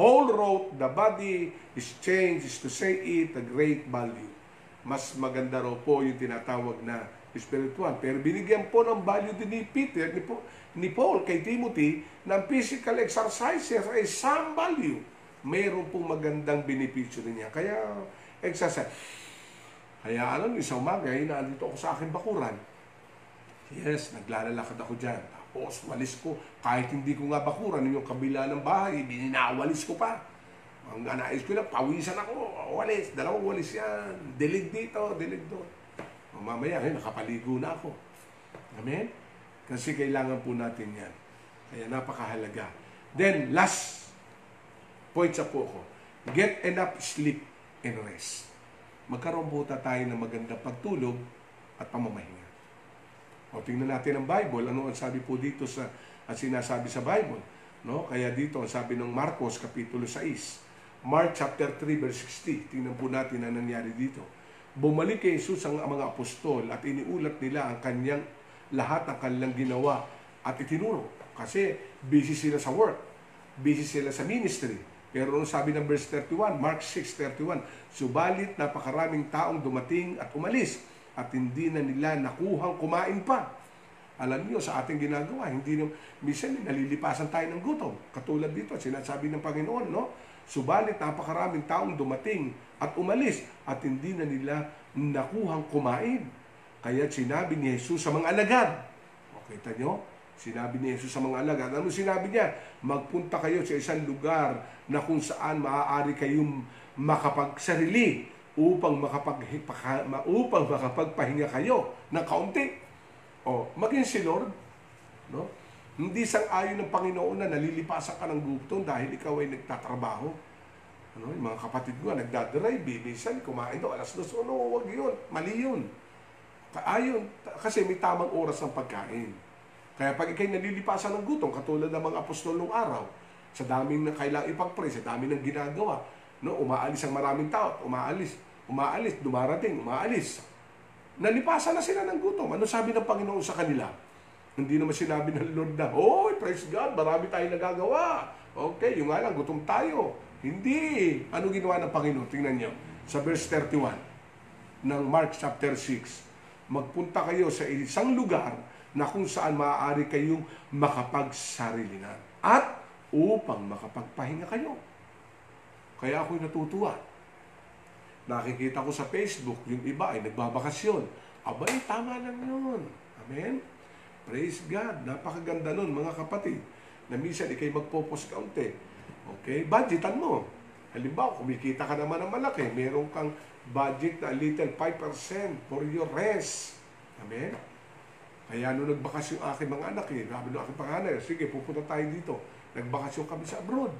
Paul wrote, the body is changed, is to say it, a great value. Mas maganda raw po yung tinatawag na spiritual. Pero binigyan po ng value din ni Peter, ni, po, ni Paul kay Timothy, ng physical exercises ay some value. Mayroon pong magandang benepisyo rin niya. Kaya, exercise. Kaya alam sa umaga, nandito ako sa akin bakuran. Yes, naglalakad ako dyan. Tapos, walis ko. Kahit hindi ko nga bakuran, yung kabila ng bahay, bininawalis ko pa. Ang nais ko lang, pawisan ako. Walis, dalawang walis yan. Dilig dito, dilig doon. O, mamaya, eh, nakapaligo na ako. Amen? Kasi kailangan po natin yan. Kaya napakahalaga. Then, last point sa po ko. Get enough sleep and rest. Magkaroon po tayo ng magandang pagtulog at pamamahinga. O tingnan natin ang Bible, ano ang sabi po dito sa at sinasabi sa Bible, no? Kaya dito ang sabi ng Marcos kapitulo 6, Mark chapter 3 verse 60. Tingnan po natin ang nangyari dito. Bumalik kay Jesus ang mga apostol at iniulat nila ang kanyang lahat ng kanilang ginawa at itinuro. Kasi busy sila sa work, busy sila sa ministry. Pero nung sabi ng verse 31, Mark 6.31, Subalit napakaraming taong dumating at umalis at hindi na nila nakuhang kumain pa. Alam niyo, sa ating ginagawa, hindi na, minsan nalilipasan tayo ng gutom. Katulad dito, sinasabi ng Panginoon, no? Subalit napakaraming taong dumating at umalis at hindi na nila nakuhang kumain. Kaya sinabi ni Jesus sa mga alagad, o kita sinabi ni Jesus sa mga alagad, ano sinabi niya? Magpunta kayo sa isang lugar na kung saan maaari kayong makapagsarili upang makapag upang makapagpahinga kayo ng kaunti. O, maging si Lord, no? Hindi sang ayon ng Panginoon na nalilipasan ka ng gutom dahil ikaw ay nagtatrabaho. Ano, yung mga kapatid ko nagdadrive, minsan kumain daw alas dos, ano, wag yun, mali yun. Ayon, kasi may tamang oras ng pagkain. Kaya pag ikay nalilipasan ng gutom, katulad ng mga apostol nung araw, sa daming na kailangan ipag-pray, sa dami ng ginagawa, no, umaalis ang maraming tao, umaalis, umaalis, dumarating, umaalis. Nalipasan na sila ng gutom. Ano sabi ng Panginoon sa kanila? Hindi naman sinabi ng Lord na, Oh, praise God, marami tayong nagagawa. Okay, yung nga lang, gutom tayo. Hindi. Ano ginawa ng Panginoon? Tingnan niyo. Sa verse 31 ng Mark chapter 6, magpunta kayo sa isang lugar na kung saan maaari kayong makapagsarilinan at upang makapagpahinga kayo. Kaya ako'y natutuwa. Nakikita ko sa Facebook, yung iba ay nagbabakasyon. Abay, tama lang yun. Amen? Praise God. Napakaganda nun, mga kapatid. Na minsan, ikay magpopos kaunti. Okay? Budgetan mo. Halimbawa, kumikita ka naman ng malaki. Meron kang budget na little 5% for your rest. Amen? Kaya nung nagbakasyon yung aking mga anak, eh, sabi ng aking panganay, sige, pupunta tayo dito. Nagbakasyon kami sa abroad.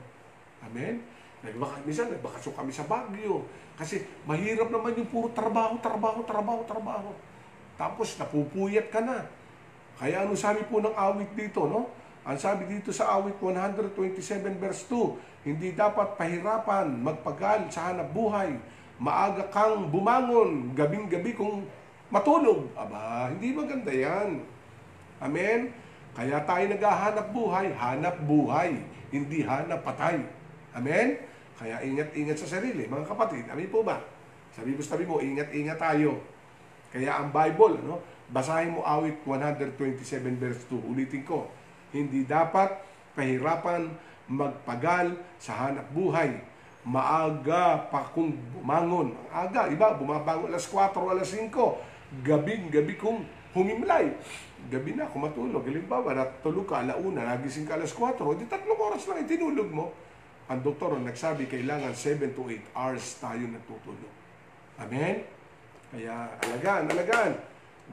Amen? Nagbaka, minsan, nagbakasyon kami sa Baguio. Kasi mahirap naman yung puro trabaho, trabaho, trabaho, trabaho. Tapos napupuyat ka na. Kaya ano sabi po ng awit dito, no? Ang sabi dito sa awit 127 verse 2, hindi dapat pahirapan, magpagal sa hanap buhay. Maaga kang bumangon, gabing-gabi kung matulog. Aba, hindi maganda yan. Amen? Kaya tayo naghahanap buhay, hanap buhay. hindi hanap patay. Amen? Kaya ingat-ingat sa sarili. Mga kapatid, amin po ba? Sabi mo, sabi mo, ingat-ingat tayo. Kaya ang Bible, ano, basahin mo awit 127 verse 2. Ulitin ko, hindi dapat pahirapan magpagal sa hanap buhay. Maaga pa kung bumangon. Ang aga, iba, bumabangon alas 4 alas 5. Gabing gabi kung humimlay. Gabi na, kung matulog. Halimbawa, natulog ka, alauna, nagising ka alas 4, di tatlong oras lang itinulog mo. Ang doktor ang nagsabi, kailangan 7 to 8 hours tayo natutulog. Amen? Kaya, alagaan, alagaan.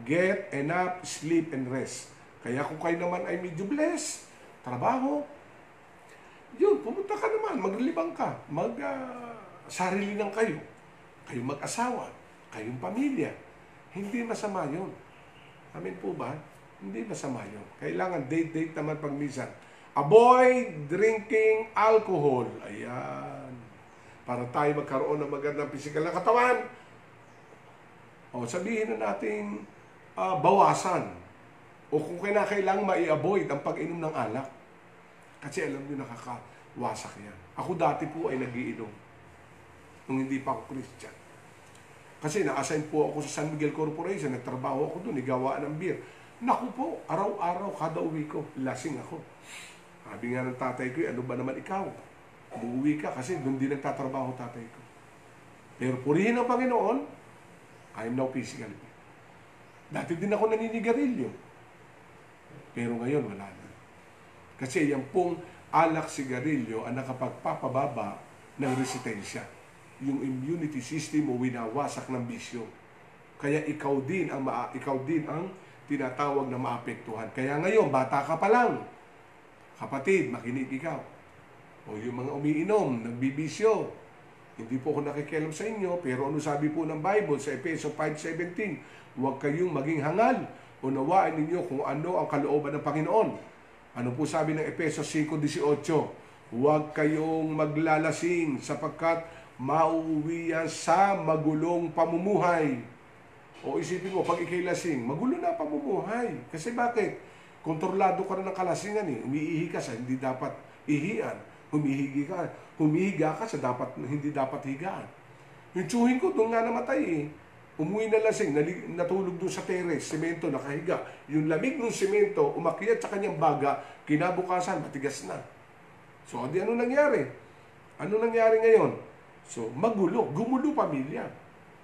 Get enough sleep and rest. Kaya kung kayo naman ay medyo blessed, trabaho, yun, pumunta ka naman, maglibang ka, mag uh, sarili ng kayo. Kayo mag-asawa, kayong pamilya. Hindi masama yun. Amin po ba? Hindi masama yun. Kailangan date-date naman pag minsan. Avoid drinking alcohol. Ayan. Para tayo magkaroon ng magandang physical na katawan. O sabihin na natin uh, bawasan. O kung kailangan mai-avoid ang pag-inom ng alak. Kasi alam nyo, nakakawasak yan. Ako dati po ay nagiinom. Nung hindi pa ako Christian. Kasi na-assign po ako sa San Miguel Corporation, nagtrabaho ako doon, igawaan ng beer. Naku po, araw-araw, kada uwi ko, lasing ako. Sabi nga ng tatay ko, ano ba naman ikaw? Umuwi ka kasi doon din nagtatrabaho tatay ko. Pero purihin ang Panginoon, I am now physically. Dati din ako naninigarilyo. Pero ngayon, wala na. Kasi yan pong alak sigarilyo ang nakapagpapababa ng resistensya. Yung immunity system mo winawasak ng bisyo. Kaya ikaw din ang maa, ikaw din ang tinatawag na maapektuhan. Kaya ngayon, bata ka pa lang. Kapatid, makinig ikaw. O yung mga umiinom, nagbibisyo. Hindi po ako nakikialam sa inyo, pero ano sabi po ng Bible sa Efeso 5.17? Huwag kayong maging hangal. Unawain ninyo kung ano ang kalooban ng Panginoon ano po sabi ng Epeso 5.18? Huwag kayong maglalasing sapagkat mauuwi yan sa magulong pamumuhay. O isipin mo, pag ikay lasing, magulo na pamumuhay. Kasi bakit? Kontrolado ka na ng kalasingan eh. Umiihi ka sa hindi dapat ihian. Humihigi ka. Humihiga ka sa dapat hindi dapat higaan. Yung tsuhin ko, doon nga namatay eh. Umuwi na lasing, natulog doon sa teres, semento, nakahiga. Yung lamig ng semento, umakyat sa kanyang baga, kinabukasan, matigas na. So, di ano nangyari? Ano nangyari ngayon? So, magulo. Gumulo pamilya.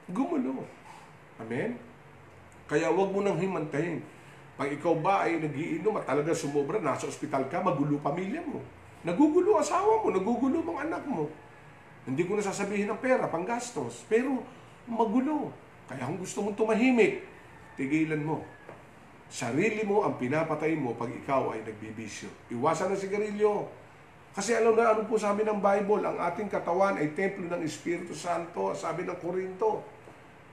Gumulo. Amen? Kaya wag mo nang himantayin. Pag ikaw ba ay nagiinom at talaga sumobra, nasa ospital ka, magulo pamilya mo. Nagugulo asawa mo, nagugulo mga anak mo. Hindi ko na sasabihin ng pera, panggastos. Pero magulo. Kaya kung gusto mong tumahimik, tigilan mo. Sarili mo ang pinapatay mo pag ikaw ay nagbibisyo. Iwasan ang sigarilyo. Kasi alam na ano po sabi ng Bible, ang ating katawan ay templo ng Espiritu Santo, sabi ng Korinto.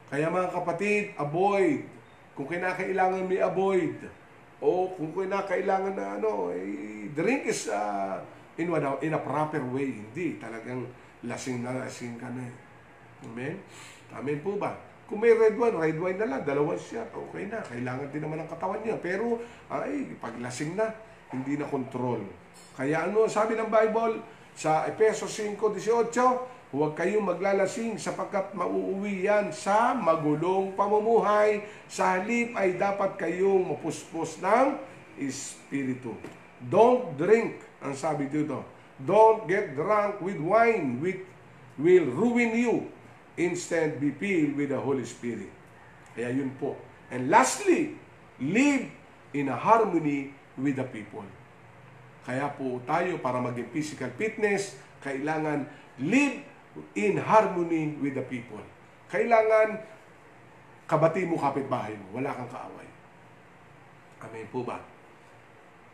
Kaya mga kapatid, avoid. Kung kinakailangan may avoid. O kung kinakailangan na ano, eh, drink is uh, in, in a proper way. Hindi, talagang lasing na lasing ka na. Amen? Amen po ba? Kung may red wine, red wine na lang, dalawang shot, okay na. Kailangan din naman ng katawan niya. Pero, ay, paglasing na, hindi na control. Kaya ano sabi ng Bible sa Epeso 5.18, huwag kayong maglalasing sapagkat mauuwi yan sa magulong pamumuhay. Sa halip ay dapat kayong mapuspos ng Espiritu. Don't drink, ang sabi dito. Don't get drunk with wine, which will ruin you Instead, be filled with the Holy Spirit. Kaya yun po. And lastly, live in a harmony with the people. Kaya po tayo para maging physical fitness, kailangan live in harmony with the people. Kailangan kabati mo kapitbahay mo, wala kang kaaway. Amen po ba?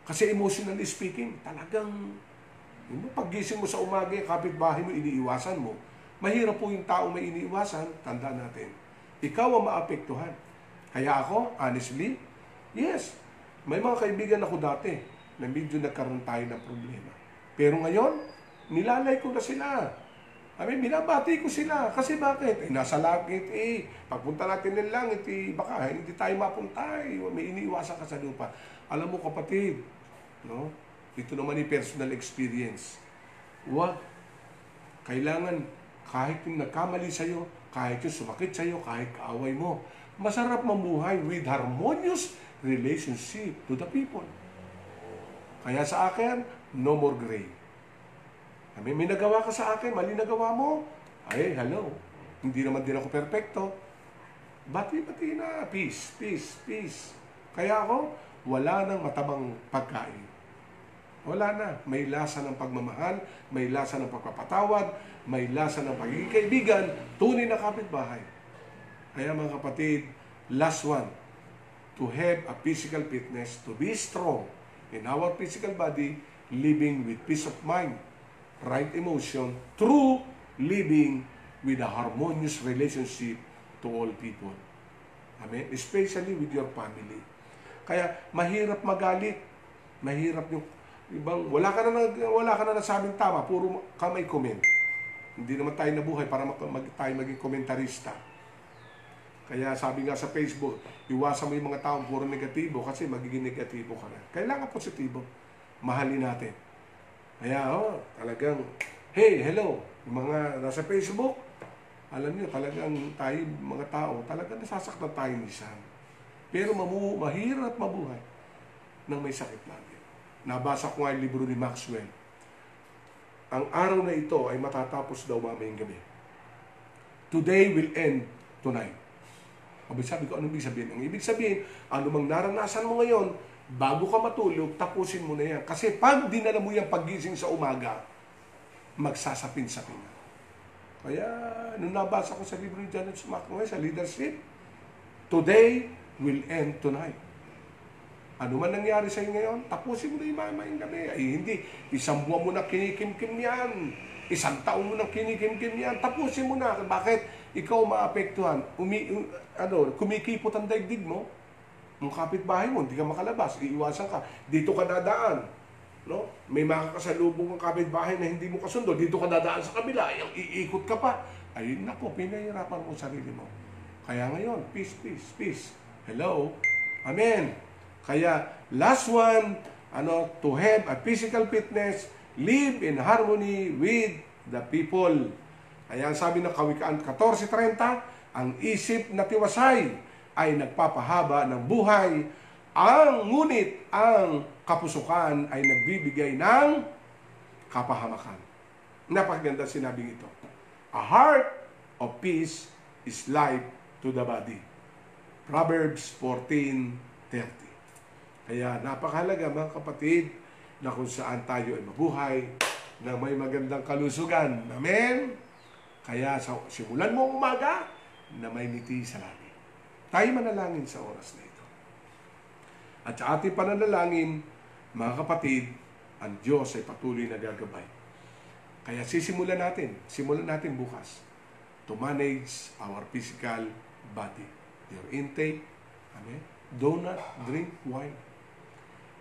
Kasi emotionally speaking, talagang yung paggising mo sa umaga, kapitbahay mo, iniiwasan mo. Mahirap po yung tao may iniiwasan, tanda natin. Ikaw ang maapektuhan. Kaya ako, honestly, yes, may mga kaibigan ako dati na medyo nagkaroon tayo ng problema. Pero ngayon, nilalay ko na sila. I mean, binabati ko sila. Kasi bakit? Eh, nasa langit eh. Pagpunta natin ng langit eh, baka hindi tayo mapunta eh. May iniiwasan ka sa lupa. Alam mo kapatid, no? ito naman yung personal experience. Wag. Kailangan, kahit yung nagkamali sa'yo, kahit yung sumakit sa'yo, kahit kaaway mo, masarap mamuhay with harmonious relationship to the people. Kaya sa akin, no more gray. May, may nagawa ka sa akin, mali nagawa mo. Ay, hello. Hindi naman din ako perpekto. Bati-bati na. Peace, peace, peace. Kaya ako, wala nang matabang pagkain. Wala na. May lasa ng pagmamahal, may lasa ng pagpapatawad, may lasa ng pagiging kaibigan, tunay na kapitbahay. Kaya mga kapatid, last one, to have a physical fitness, to be strong in our physical body, living with peace of mind, right emotion, through living with a harmonious relationship to all people. Amen? Especially with your family. Kaya mahirap magalit. Mahirap yung ibang wala ka na wala ka na nasabing tama, puro ka may comment. Hindi naman tayo nabuhay para mag, mag, tayo maging komentarista. Kaya sabi nga sa Facebook, iwasan mo yung mga taong puro negatibo kasi magiging negatibo ka na. Kailangan positibo. Mahalin natin. Kaya oh, talagang, hey, hello, mga nasa Facebook, alam niyo talagang tayo, mga tao, talagang nasasaktan tayo minsan. Pero mamu mahirap mabuhay nang may sakit lagi. Nabasa ko nga yung libro ni Maxwell. Ang araw na ito ay matatapos daw mamayang gabi. Today will end tonight. Sabi, ko, anong ibig sabihin? Ang ibig sabihin, ano mang naranasan mo ngayon, bago ka matulog, tapusin mo na yan. Kasi pag dinala mo yan pagising sa umaga, magsasapin-sapin na. Kaya, nung nabasa ko sa libro ni Janet Smacknoy sa leadership, today will end tonight. Ano man nangyari sa iyo ngayon, tapusin mo na yung mamayang gabi. Ay, hindi. Isang buwan mo na kinikimkim yan. Isang taon mo na kinikimkim yan. Tapusin mo na. Bakit? Ikaw maapektuhan. Umi, um, ano, kumikipot ang daigdig mo. Yung kapitbahay mo, hindi ka makalabas. Iiwasan ka. Dito ka dadaan. No? May makakasalubong ang kapitbahay na hindi mo kasundo. Dito ka dadaan sa kabila. Yung iikot ka pa. Ay, nako, pinahirapan mo sarili mo. Kaya ngayon, peace, peace, peace. Hello? Amen. Kaya, last one, ano, to have a physical fitness, live in harmony with the people. Kaya ang sabi ng Kawikaan 14.30, ang isip na tiwasay ay nagpapahaba ng buhay, ang ngunit ang kapusukan ay nagbibigay ng kapahamakan. Napakaganda sinabing ito. A heart of peace is life to the body. Proverbs 14.30 Kaya napakahalaga mga kapatid na kung saan tayo ay mabuhay na may magandang kalusugan. Amen? Kaya simulan mo umaga na may ngiti sa langit. Tayo manalangin sa oras na ito. At sa ating pananalangin, mga kapatid, ang Diyos ay patuloy na gagabay. Kaya sisimulan natin, simulan natin bukas to manage our physical body. Your intake, amen? Do not drink wine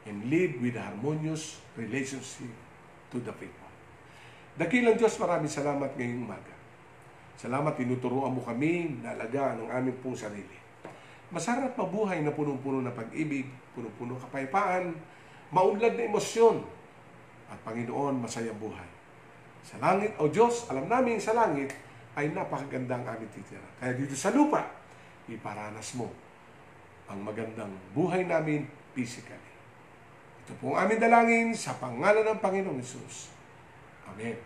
and live with harmonious relationship to the people. Dakilang Diyos, maraming salamat ngayong umaga. Salamat, tinuturuan mo kami na alagaan ang aming pong sarili. Masarap mabuhay na punong-puno ng pag-ibig, punong-puno ng kapayapaan, maunlad na emosyon, at Panginoon, masayang buhay. Sa langit, o Diyos, alam namin sa langit, ay napakaganda ang aming titira. Kaya dito sa lupa, iparanas mo ang magandang buhay namin physically. Ito po ang aming dalangin sa pangalan ng Panginoong Yesus. Amen.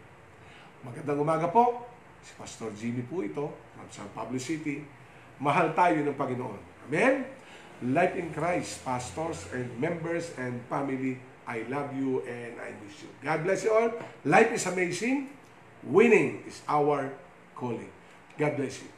Magandang umaga po. Si Pastor Jimmy po ito from San Pablo City. Mahal tayo ng Panginoon. Amen. Life in Christ, pastors and members and family, I love you and I miss you. God bless you all. Life is amazing. Winning is our calling. God bless you.